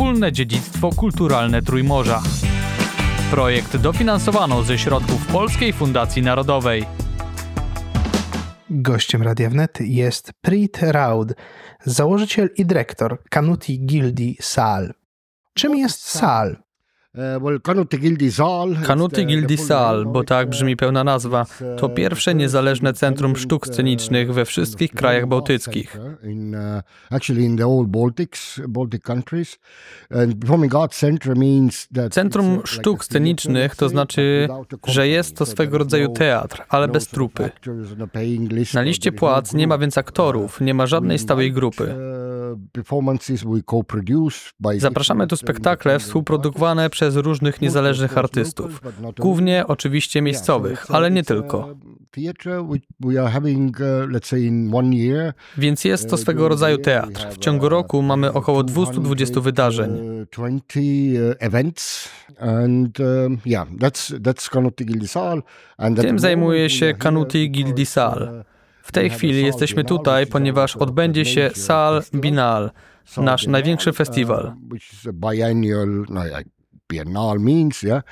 wspólne dziedzictwo kulturalne Trójmorza. Projekt dofinansowano ze środków Polskiej Fundacji Narodowej. Gościem Radia Wnet jest Preet Raud, założyciel i dyrektor Kanuti Gildi Sal. Czym jest Sal? Kanuti Gildi Sal, bo tak brzmi pełna nazwa, to pierwsze niezależne centrum sztuk scenicznych we wszystkich krajach bałtyckich. Centrum sztuk scenicznych to znaczy, że jest to swego rodzaju teatr, ale bez trupy. Na liście płac nie ma więc aktorów, nie ma żadnej stałej grupy. Zapraszamy tu spektakle współprodukowane przez różnych niezależnych artystów, głównie oczywiście miejscowych, ale nie tylko. Więc jest to swego rodzaju teatr. W ciągu roku mamy około 220 wydarzeń. Tym zajmuje się Kanuti Gildi Sal. W tej chwili jesteśmy tutaj, ponieważ odbędzie się Sal Binal, nasz największy festiwal.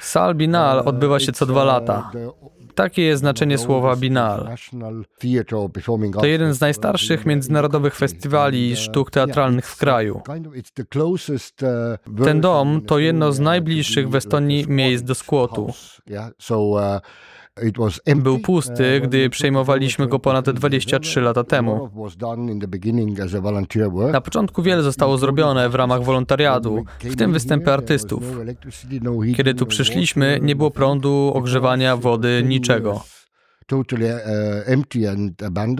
Sal Binal odbywa się co dwa lata. Takie jest znaczenie słowa Binal. To jeden z najstarszych międzynarodowych festiwali sztuk teatralnych w kraju. Ten dom to jedno z najbliższych w Estonii miejsc do skłotu. Był pusty, gdy przejmowaliśmy go ponad 23 lata temu. Na początku wiele zostało zrobione w ramach wolontariatu, w tym występy artystów. Kiedy tu przyszliśmy, nie było prądu, ogrzewania, wody, niczego.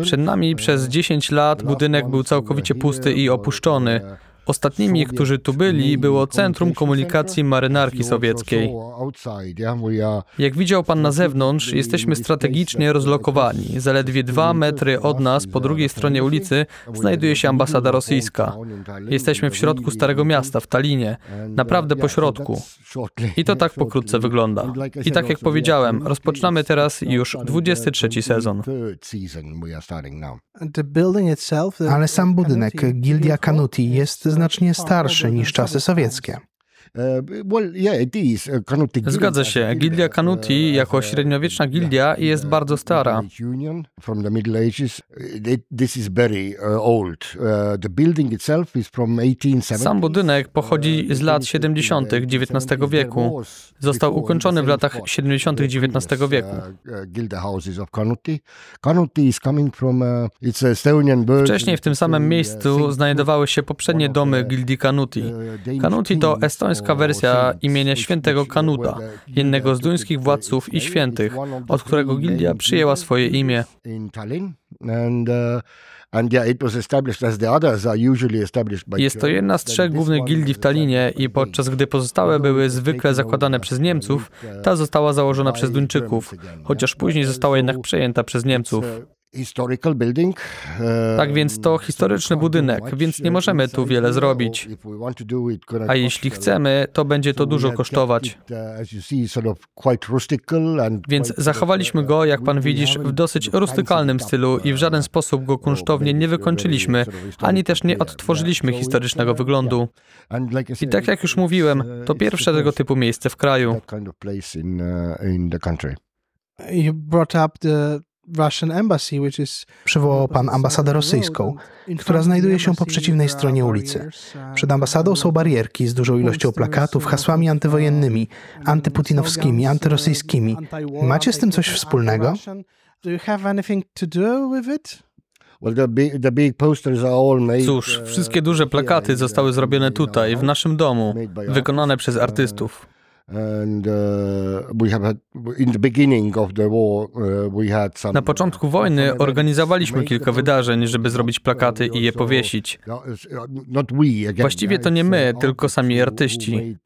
Przed nami przez 10 lat budynek był całkowicie pusty i opuszczony. Ostatnimi, którzy tu byli, było Centrum Komunikacji Marynarki Sowieckiej. Jak widział pan na zewnątrz, jesteśmy strategicznie rozlokowani. Zaledwie dwa metry od nas, po drugiej stronie ulicy, znajduje się ambasada rosyjska. Jesteśmy w środku Starego Miasta, w Talinie. Naprawdę po środku. I to tak pokrótce wygląda. I tak jak powiedziałem, rozpoczynamy teraz już 23 sezon. Ale sam budynek, Gildia Kanuti, jest znacznie starszy niż czasy sowieckie. Zgadza się. Gildia Kanuti jako średniowieczna gildia jest bardzo stara. Sam budynek pochodzi z lat 70. XIX wieku. Został ukończony w latach 70. XIX wieku. Wcześniej w tym samym miejscu znajdowały się poprzednie domy gildii Kanuti. Kanuti to estońska wersja imienia świętego Kanuta, jednego z duńskich władców i świętych, od którego gildia przyjęła swoje imię. Jest to jedna z trzech głównych gildii w Talinie i podczas gdy pozostałe były zwykle zakładane przez Niemców, ta została założona przez Duńczyków, chociaż później została jednak przejęta przez Niemców. Tak więc to historyczny budynek, więc nie możemy tu wiele zrobić. A jeśli chcemy, to będzie to dużo kosztować. Więc zachowaliśmy go, jak pan widzisz, w dosyć rustykalnym stylu i w żaden sposób go kunsztownie nie wykończyliśmy, ani też nie odtworzylimy historycznego wyglądu. I tak jak już mówiłem, to pierwsze tego typu miejsce w kraju. You brought up the Przywołał pan ambasadę rosyjską, która znajduje się po przeciwnej stronie ulicy. Przed ambasadą są barierki z dużą ilością plakatów, hasłami antywojennymi, antyputinowskimi, antyrosyjskimi. Macie z tym coś wspólnego? Cóż, wszystkie duże plakaty zostały zrobione tutaj, w naszym domu, wykonane przez artystów. Na początku wojny organizowaliśmy kilka wydarzeń, żeby zrobić plakaty i je powiesić. Właściwie to nie my, tylko sami artyści.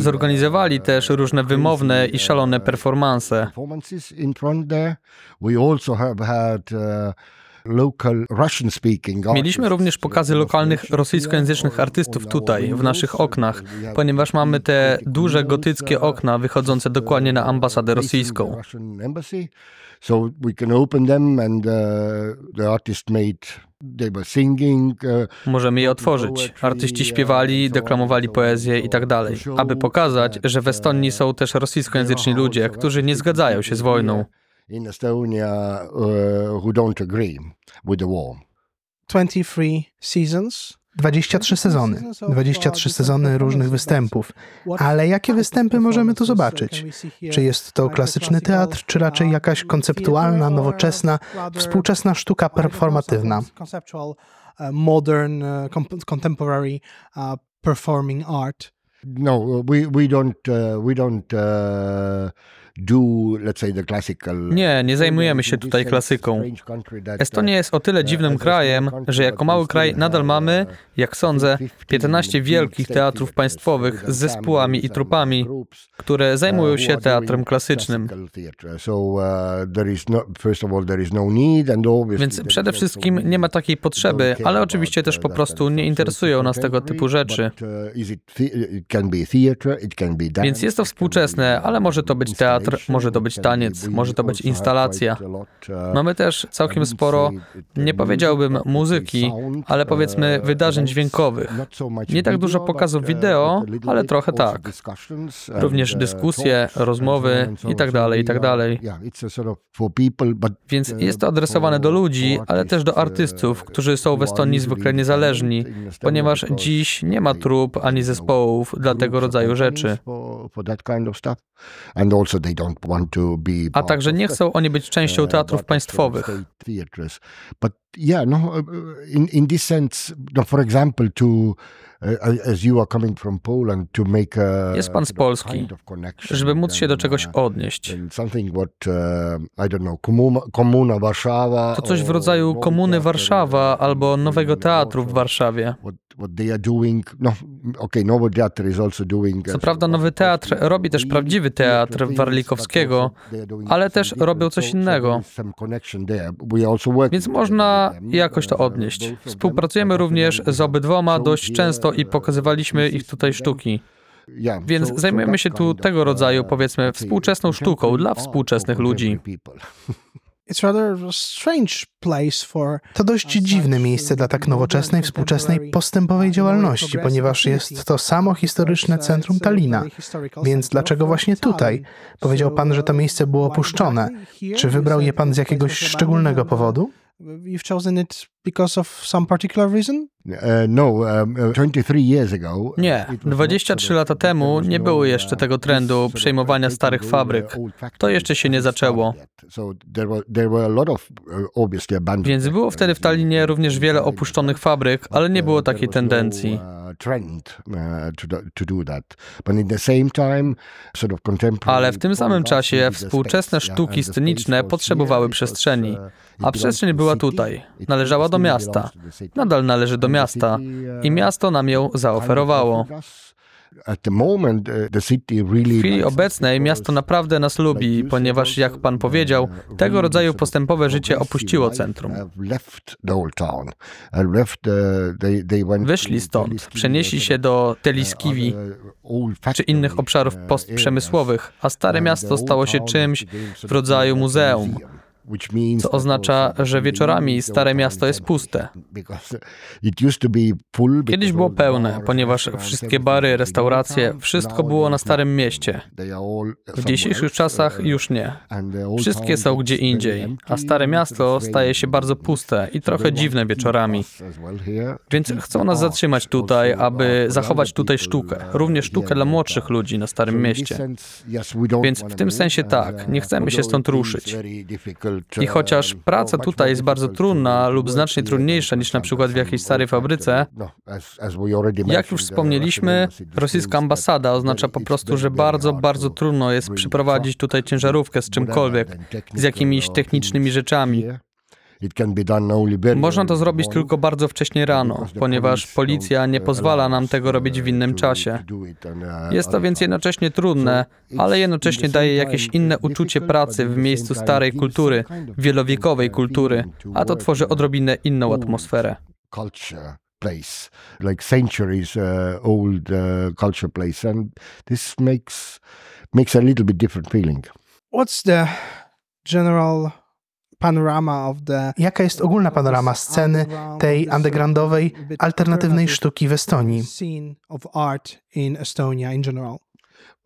Zorganizowali też różne wymowne i szalone performanse. Mieliśmy również pokazy lokalnych rosyjskojęzycznych artystów tutaj, w naszych oknach, ponieważ mamy te duże gotyckie okna wychodzące dokładnie na ambasadę rosyjską. So we can open them and uh, the artist made uh, Możemy je otworzyć. Artyści śpiewali, deklamowali poezję i tak dalej, aby pokazać, że w Estonii są też rosyjskojęzyczni ludzie, którzy nie zgadzają się z wojną. In Estonia uh, who don't agree with the war. 23 seasons. 23 sezony, 23 sezony różnych występów. Ale jakie występy możemy tu zobaczyć? Czy jest to klasyczny teatr, czy raczej jakaś konceptualna, nowoczesna, współczesna sztuka performatywna? Modern, uh, com- contemporary uh, performing art. No, we we don't uh, we don't uh, do let's say the classical. Nie, nie zajmujemy się tutaj klasyką. Estonia jest o tyle dziwnym krajem, że jako mały kraj nadal mamy, jak sądzę, 15 wielkich teatrów państwowych z zespołami i trupami, które zajmują się teatrem klasycznym. Więc przede wszystkim nie ma takiej potrzeby, ale oczywiście też po prostu nie interesują nas tego typu rzeczy. Więc jest to współczesne, ale może to być teatr, może to być taniec, może to być instalacja. Mamy też całkiem sporo, nie powiedziałbym muzyki, ale powiedzmy wydarzeń dźwiękowych. Nie tak dużo pokazów wideo, ale trochę tak. Również dyskusje, rozmowy i tak dalej, i tak dalej. Więc jest to adresowane do ludzi, ale też do artystów, którzy są w Estonii zwykle niezależni, ponieważ dziś nie ma trup ani zespołów dla tego rodzaju rzeczy. A także nie chcą oni być częścią teatrów państwowych. Yeah, no, in, in this sense, no, for example, to Jest pan z Polski, żeby móc się do czegoś odnieść. Komuna, komuna Warszawa. To coś w rodzaju komuny Warszawa albo nowego teatru w Warszawie. No, Co prawda nowy teatr robi też prawdziwy teatr Warlikowskiego, ale też robią coś innego. Więc można jakoś to odnieść. Współpracujemy również z obydwoma dość często i pokazywaliśmy ich tutaj sztuki. Więc zajmujemy się tu tego rodzaju, powiedzmy, współczesną sztuką dla współczesnych ludzi. To dość dziwne miejsce dla tak nowoczesnej, współczesnej, postępowej działalności, ponieważ jest to samo historyczne centrum Talina. Więc dlaczego właśnie tutaj? Powiedział pan, że to miejsce było opuszczone. Czy wybrał je pan z jakiegoś szczególnego powodu? You've chosen it because of some particular reason? No, nie, 23 lata temu nie było jeszcze tego trendu przejmowania starych fabryk. To jeszcze się nie zaczęło. Więc było wtedy w Tallinie również wiele opuszczonych fabryk, ale nie było takiej tendencji. Ale w tym samym czasie współczesne sztuki sceniczne potrzebowały przestrzeni, a przestrzeń była tutaj. Należała do miasta. Nadal należy do miasta i miasto nam ją zaoferowało. W chwili obecnej miasto naprawdę nas lubi, ponieważ, jak pan powiedział, tego rodzaju postępowe życie opuściło centrum. Wyszli stąd, przenieśli się do Teliskiwi czy innych obszarów postprzemysłowych, a Stare Miasto stało się czymś w rodzaju muzeum co oznacza, że wieczorami Stare Miasto jest puste. Kiedyś było pełne, ponieważ wszystkie bary, restauracje, wszystko było na Starym Mieście. W dzisiejszych czasach już nie. Wszystkie są gdzie indziej, a Stare Miasto staje się bardzo puste i trochę dziwne wieczorami. Więc chcą nas zatrzymać tutaj, aby zachować tutaj sztukę, również sztukę dla młodszych ludzi na Starym Mieście. Więc w tym sensie tak, nie chcemy się stąd ruszyć. I chociaż praca tutaj jest bardzo trudna lub znacznie trudniejsza niż na przykład w jakiejś starej fabryce, jak już wspomnieliśmy, rosyjska ambasada oznacza po prostu, że bardzo, bardzo trudno jest przyprowadzić tutaj ciężarówkę z czymkolwiek, z jakimiś technicznymi rzeczami. Można to zrobić tylko bardzo wcześnie rano, ponieważ policja nie pozwala nam tego robić w innym czasie. Jest to więc jednocześnie trudne, ale jednocześnie daje jakieś inne uczucie pracy w miejscu starej kultury, wielowiekowej kultury, a to tworzy odrobinę inną atmosferę. place, like centuries uh, old uh, culture place, and this makes makes a little bit different feeling. What's the general panorama of the Jaka jest ogólna panorama sceny tej undergroundowej, alternatywnej sztuki w Estonii?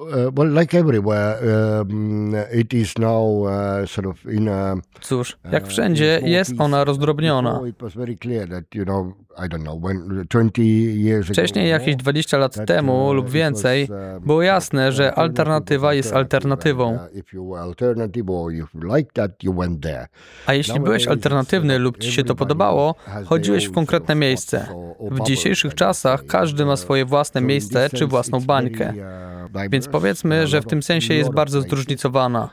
Uh, well, like everywhere, um, it is now uh, sort of in a Cóż, uh, jak wszędzie, jest ona rozdrobniona. Before It was very clear that, you know, I don't know, when 20 years ago Wcześniej, jakieś more, 20 lat temu uh, lub więcej, um, było jasne, że alternatywa jest alternatywą. uh. A jeśli byłeś alternatywny lub ci się to podobało, chodziłeś w konkretne miejsce. W dzisiejszych czasach każdy ma swoje własne miejsce czy własną bańkę. Więc powiedzmy, że w tym sensie jest bardzo zróżnicowana.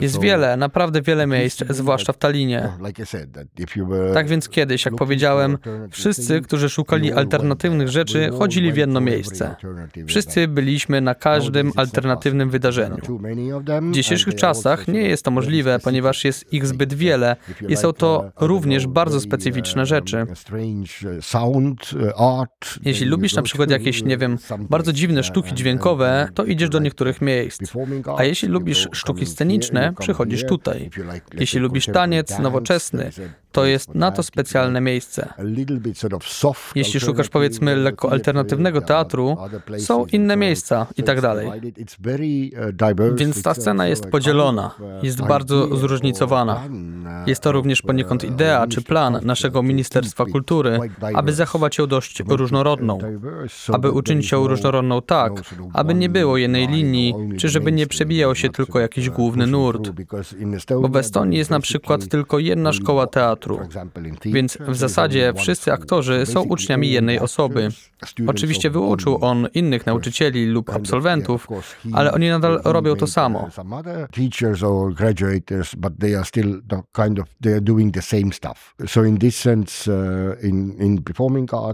Jest wiele, naprawdę wiele miejsc, zwłaszcza w Tallinie. Tak więc kiedyś, jak powiedziałem, wszyscy, którzy szukali alternatywnych rzeczy, chodzili w jedno miejsce. Wszyscy byliśmy na każdym alternatywnym wydarzeniu. W dzisiejszych czasach nie jest to możliwe, ponieważ jest ich zbyt wiele i są to również bardzo specyficzne rzeczy. Jeśli lubisz na przykład jakieś, nie wiem, bardzo dziwne sztuki dźwiękowe, to idziesz do niektórych miejsc. A jeśli lubisz sztuki sceniczne, przychodzisz tutaj. Jeśli lubisz taniec nowoczesny, to jest na to specjalne miejsce. Jeśli szukasz powiedzmy lekko alternatywnego teatru, są inne miejsca i tak dalej. Więc ta scena jest podzielona, jest bardzo zróżnicowana. Jest to również poniekąd idea czy plan naszego Ministerstwa Kultury, aby zachować ją dość różnorodną, aby uczynić ją różnorodną tak, aby nie było jednej linii, czy żeby nie przebijał się tylko jakiś główny nurt. Bo w Estonii jest na przykład tylko jedna szkoła teatru, więc w zasadzie wszyscy aktorzy są uczniami jednej osoby. Oczywiście wyuczył on innych nauczycieli lub absolwentów, ale oni nadal robią to samo. Uh.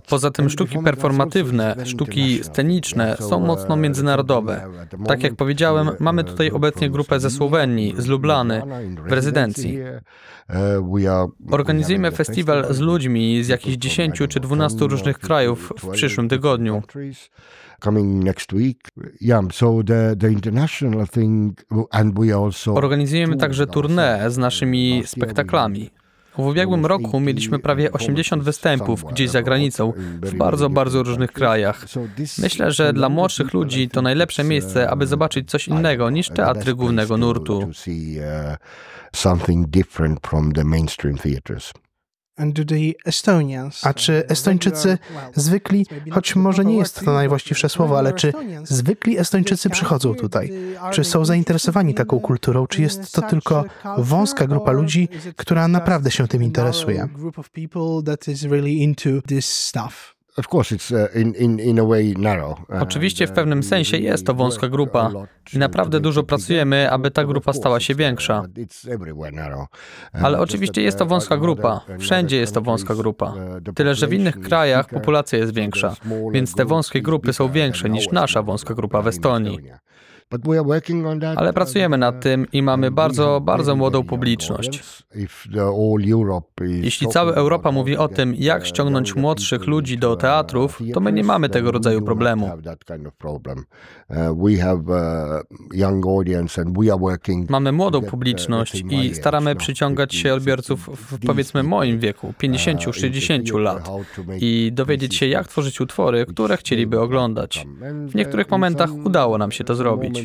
Poza tym sztuki performatywne, sztuki sceniczne są mocno międzynarodowe. Tak jak powiedziałem, mamy tutaj obecnie grupę ze Słowenii, z Lublany, w rezydencji. Organizujemy festiwal z ludźmi z jakichś 10 czy 12 różnych krajów w przyszłym tygodniu. Organizujemy także tournée z naszymi spektaklami. W ubiegłym roku mieliśmy prawie 80 występów gdzieś za granicą, w bardzo, bardzo różnych krajach. Myślę, że dla młodszych ludzi to najlepsze miejsce, aby zobaczyć coś innego niż teatry głównego nurtu. Something different from the mainstream theaters. A czy Estończycy zwykli, choć może nie jest to najwłaściwsze słowo, ale czy zwykli Estończycy przychodzą tutaj? Czy są zainteresowani taką kulturą? Czy jest to tylko wąska grupa ludzi, która naprawdę się tym interesuje? Of course, it's uh, in, in, in a way narrow. Oczywiście w pewnym sensie jest to wąska grupa i naprawdę dużo pracujemy, aby ta grupa stała się większa. Ale oczywiście jest to wąska grupa. Wszędzie jest to wąska grupa. Tyle, że w innych krajach populacja jest większa, więc te wąskie grupy są większe niż nasza wąska grupa w Estonii. Ale pracujemy nad tym i mamy bardzo, bardzo młodą publiczność. Jeśli cała Europa mówi o tym, jak ściągnąć młodszych ludzi do teatrów, to my nie mamy tego rodzaju problemu. Mamy młodą publiczność i staramy przyciągać się odbiorców w powiedzmy moim wieku, 50-60 lat i dowiedzieć się, jak tworzyć utwory, które chcieliby oglądać. W niektórych momentach udało nam się to zrobić.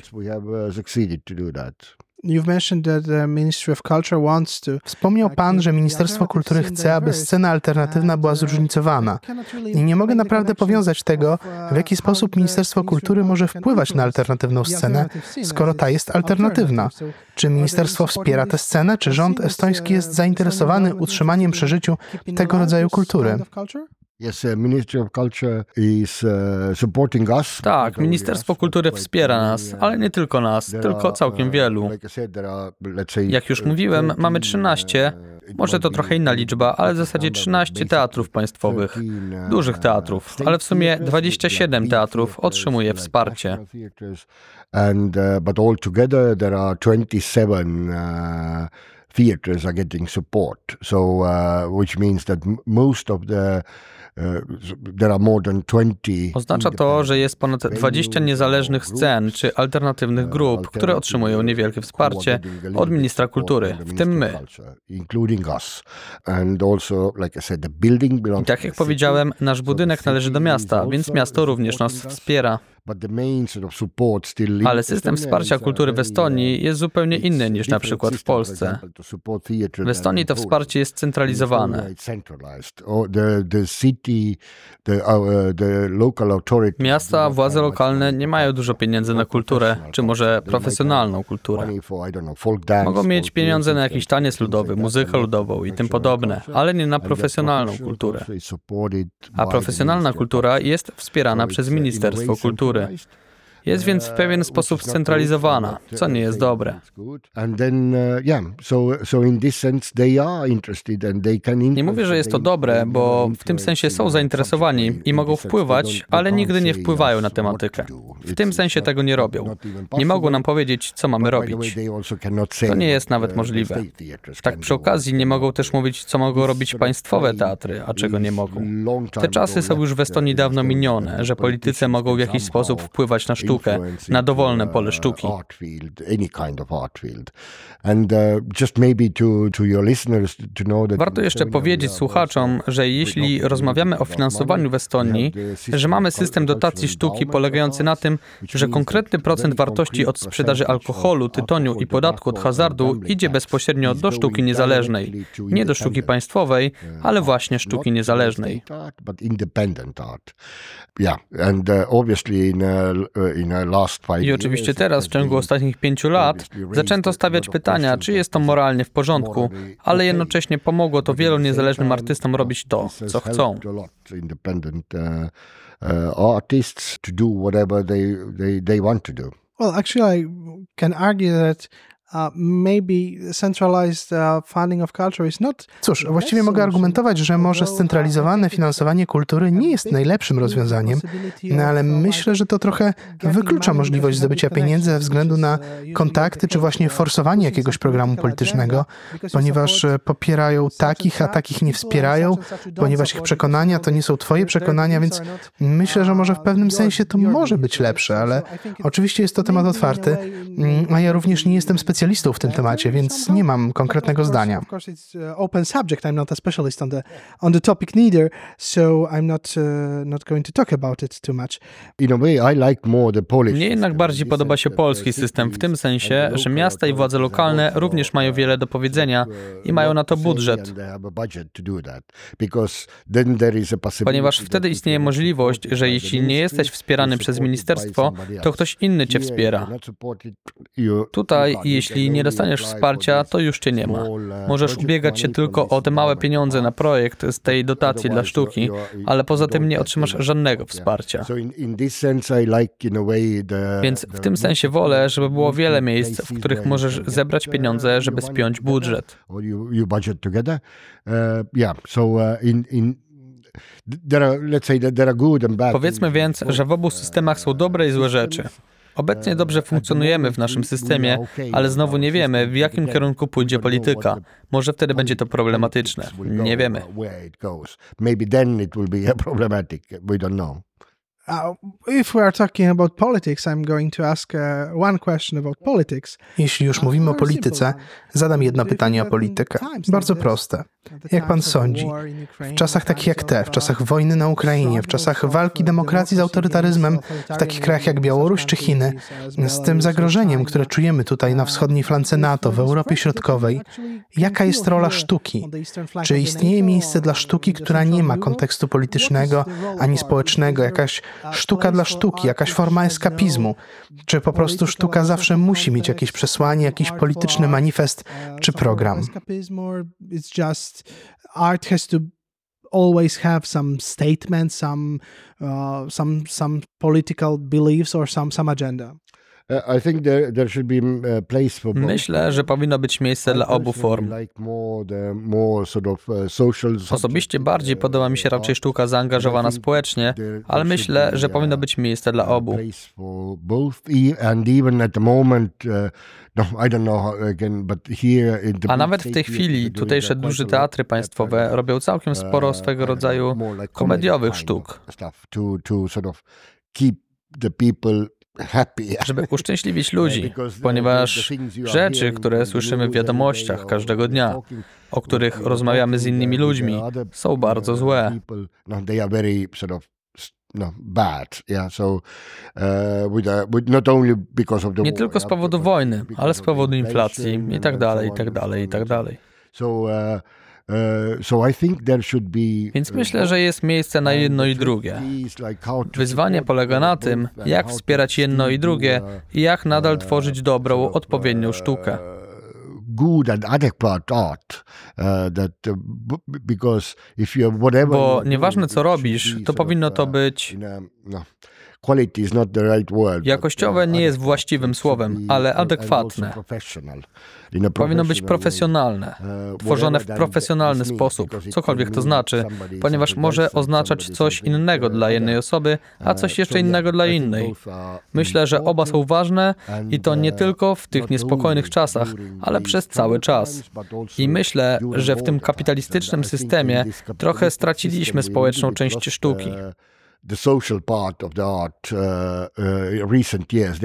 You've mentioned that the Ministry of Culture wants to Wspomniał Pan, że Ministerstwo Kultury chce, aby scena alternatywna była zróżnicowana. I nie mogę naprawdę powiązać tego, w jaki sposób Ministerstwo Kultury może wpływać na alternatywną scenę, skoro ta jest alternatywna. Czy ministerstwo wspiera tę scenę, czy rząd estoński jest zainteresowany utrzymaniem przy życiu tego rodzaju kultury? Tak, Ministerstwo Kultury wspiera nas, ale nie tylko nas, tylko całkiem wielu. Jak już mówiłem, mamy 13, może to trochę inna liczba, ale w zasadzie 13 teatrów państwowych, dużych teatrów, ale w sumie 27 teatrów otrzymuje wsparcie. And uh, but altogether there are 27 uh, theaters are getting support. So uh, which means that most of the 20 Oznacza to, że jest ponad 20 niezależnych scen czy alternatywnych grup, które otrzymują niewielkie wsparcie od ministra kultury, w tym my. I tak jak powiedziałem, nasz budynek należy do miasta, więc miasto również nas wspiera. Ale system wsparcia kultury w Estonii jest zupełnie inny niż na przykład w Polsce. W Estonii to wsparcie jest centralizowane. Miasta, władze lokalne nie mają dużo pieniędzy na kulturę, czy może profesjonalną kulturę. Mogą mieć pieniądze na jakiś taniec ludowy, muzykę ludową i tym podobne, ale nie na profesjonalną kulturę. A profesjonalna kultura jest wspierana przez Ministerstwo Kultury. Editora. Jest więc w pewien sposób scentralizowana, co nie jest dobre. Nie mówię, że jest to dobre, bo w tym sensie są zainteresowani i mogą wpływać, ale nigdy nie wpływają na tematykę. W tym sensie tego nie robią. Nie mogą nam powiedzieć, co mamy robić. To nie jest nawet możliwe. Tak przy okazji nie mogą też mówić, co mogą robić państwowe teatry, a czego nie mogą. Te czasy są już w Estonii dawno minione, że politycy mogą w jakiś sposób wpływać na sztukę sztukę, na dowolne pole sztuki. Warto jeszcze powiedzieć słuchaczom, że jeśli rozmawiamy o finansowaniu w Estonii, że mamy system dotacji sztuki polegający na tym, że konkretny procent wartości od sprzedaży alkoholu, tytoniu i podatku od hazardu idzie bezpośrednio do sztuki niezależnej. Nie do sztuki państwowej, ale właśnie sztuki niezależnej. Yeah, and uh, obviously uh, in i oczywiście teraz, w ciągu ostatnich pięciu lat, zaczęto stawiać pytania, czy jest to moralnie w porządku, ale jednocześnie pomogło to wielu niezależnym artystom robić to, co chcą. Well, actually, I can argue that Cóż, właściwie mogę argumentować, że może scentralizowane finansowanie kultury nie jest najlepszym rozwiązaniem, no ale myślę, że to trochę wyklucza możliwość zdobycia pieniędzy ze względu na kontakty czy właśnie forsowanie jakiegoś programu politycznego, ponieważ e, popierają takich, a takich nie wspierają, ponieważ ich przekonania to nie są twoje przekonania, więc myślę, że może w pewnym sensie to może być lepsze, ale oczywiście jest to temat otwarty, mm, a ja również nie jestem specjalistą specjalistą w tym temacie, więc nie mam konkretnego zdania. Of course it's open subject. I'm not a specialist on the on the topic neither, so I'm not uh, not going to talk about it too much. In a way I like more the Polish. Mnie jednak bardziej podoba się polski system w tym sensie, że miasta i władze lokalne również mają wiele do powiedzenia i mają na to budżet. Ponieważ wtedy istnieje możliwość, że jeśli nie jesteś wspierany przez ministerstwo, to ktoś inny cię wspiera. Tutaj, jeśli jeśli nie dostaniesz wsparcia, to już cię nie ma. Możesz ubiegać się tylko o te małe pieniądze na projekt z tej dotacji dla sztuki, ale poza tym nie otrzymasz żadnego wsparcia. Więc w tym sensie wolę, żeby było wiele miejsc, w których możesz zebrać pieniądze, żeby spiąć budżet. Powiedzmy więc, że w obu systemach są dobre i złe rzeczy. Obecnie dobrze funkcjonujemy w naszym systemie, ale znowu nie wiemy, w jakim kierunku pójdzie polityka. Może wtedy będzie to problematyczne. Nie wiemy. Maybe then it will be problematic. We don't know. Uh, uh. Jeśli już mówimy o polityce, zadam jedno pytanie o politykę. Bardzo proste. Jak pan sądzi, w czasach takich jak te, w czasach wojny na Ukrainie, w czasach walki demokracji z autorytaryzmem w takich krajach jak Białoruś czy Chiny, z tym zagrożeniem, które czujemy tutaj na wschodniej flance NATO, w Europie Środkowej, jaka jest rola sztuki? Czy istnieje miejsce dla sztuki, która nie ma kontekstu politycznego ani społecznego, jakaś sztuka dla sztuki, jakaś forma eskapizmu? Czy po prostu sztuka zawsze musi mieć jakieś przesłanie, jakiś polityczny manifest czy program? Art has to always have some statement, some uh, some some political beliefs or some some agenda. Uh, I think there there should be mm, a place for both. Myślę, że powinno być miejsce dla obu form. like more the more sort of uh, social Osobiście subject, bardziej uh, podoba mi się raczej sztuka zaangażowana społecznie, ale myślę, że powinno być miejsce dla obu. Uh, A nawet w tej chwili tutejsze duże teatry państwowe robią całkiem sporo uh, swego rodzaju komediowych sztuk. Żeby uszczęśliwić ludzi, Because the- ponieważ rzeczy, które słyszymy w wiadomościach każdego dnia, o których rozmawiamy z innymi ludźmi, są bardzo złe. no, no, Nie tylko z powodu wojny, ale z powodu inflacji i tak dalej, i tak dalej, i tak dalej. So, uh, so I think there should be. Więc uh, myślę, że jest miejsce na jedno i drugie. Wyzwanie polega na tym, jak wspierać jedno i drugie i jak nadal uh, tworzyć dobrą, odpowiednią sztukę. Bo nieważne co robisz, to powinno to być in a- quality is not the right word. but, Jakościowe uh, nie jest właściwym słowem, ale adekwatne. Powinno być profesjonalne, Uh, tworzone w profesjonalny sposób, cokolwiek to znaczy, ponieważ może oznaczać coś innego uh, dla jednej osoby, a coś jeszcze innego dla innej. Myślę, że oba są ważne i to nie tylko w tych niespokojnych czasach, ale przez cały czas. I myślę, że w tym kapitalistycznym systemie trochę straciliśmy społeczną część sztuki. The social part of the art uh, uh, recent years.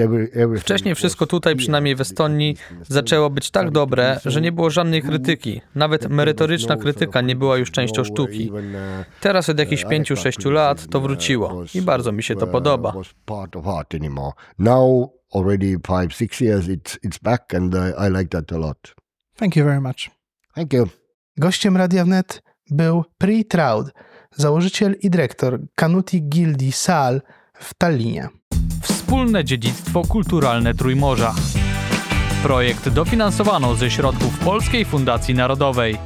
Wcześniej wszystko tutaj, przynajmniej w Estonii, zaczęło być tak dobre, że nie było żadnej krytyki. Nawet merytoryczna no krytyka nie była już częścią no sztuki. uh, Teraz od jakichś uh, 5-6 adequate lat to wróciło i bardzo mi się to podoba. was part of art anymore. Now, already five, six years, it's it's back, and uh, I like that a lot. Thank you very much. Thank you. Gościem Radia Wnet był Pri Traud, założyciel i dyrektor Kanuti Gildii Sal w Tallinie. Wspólne dziedzictwo kulturalne Trójmorza. Projekt dofinansowano ze środków Polskiej Fundacji Narodowej.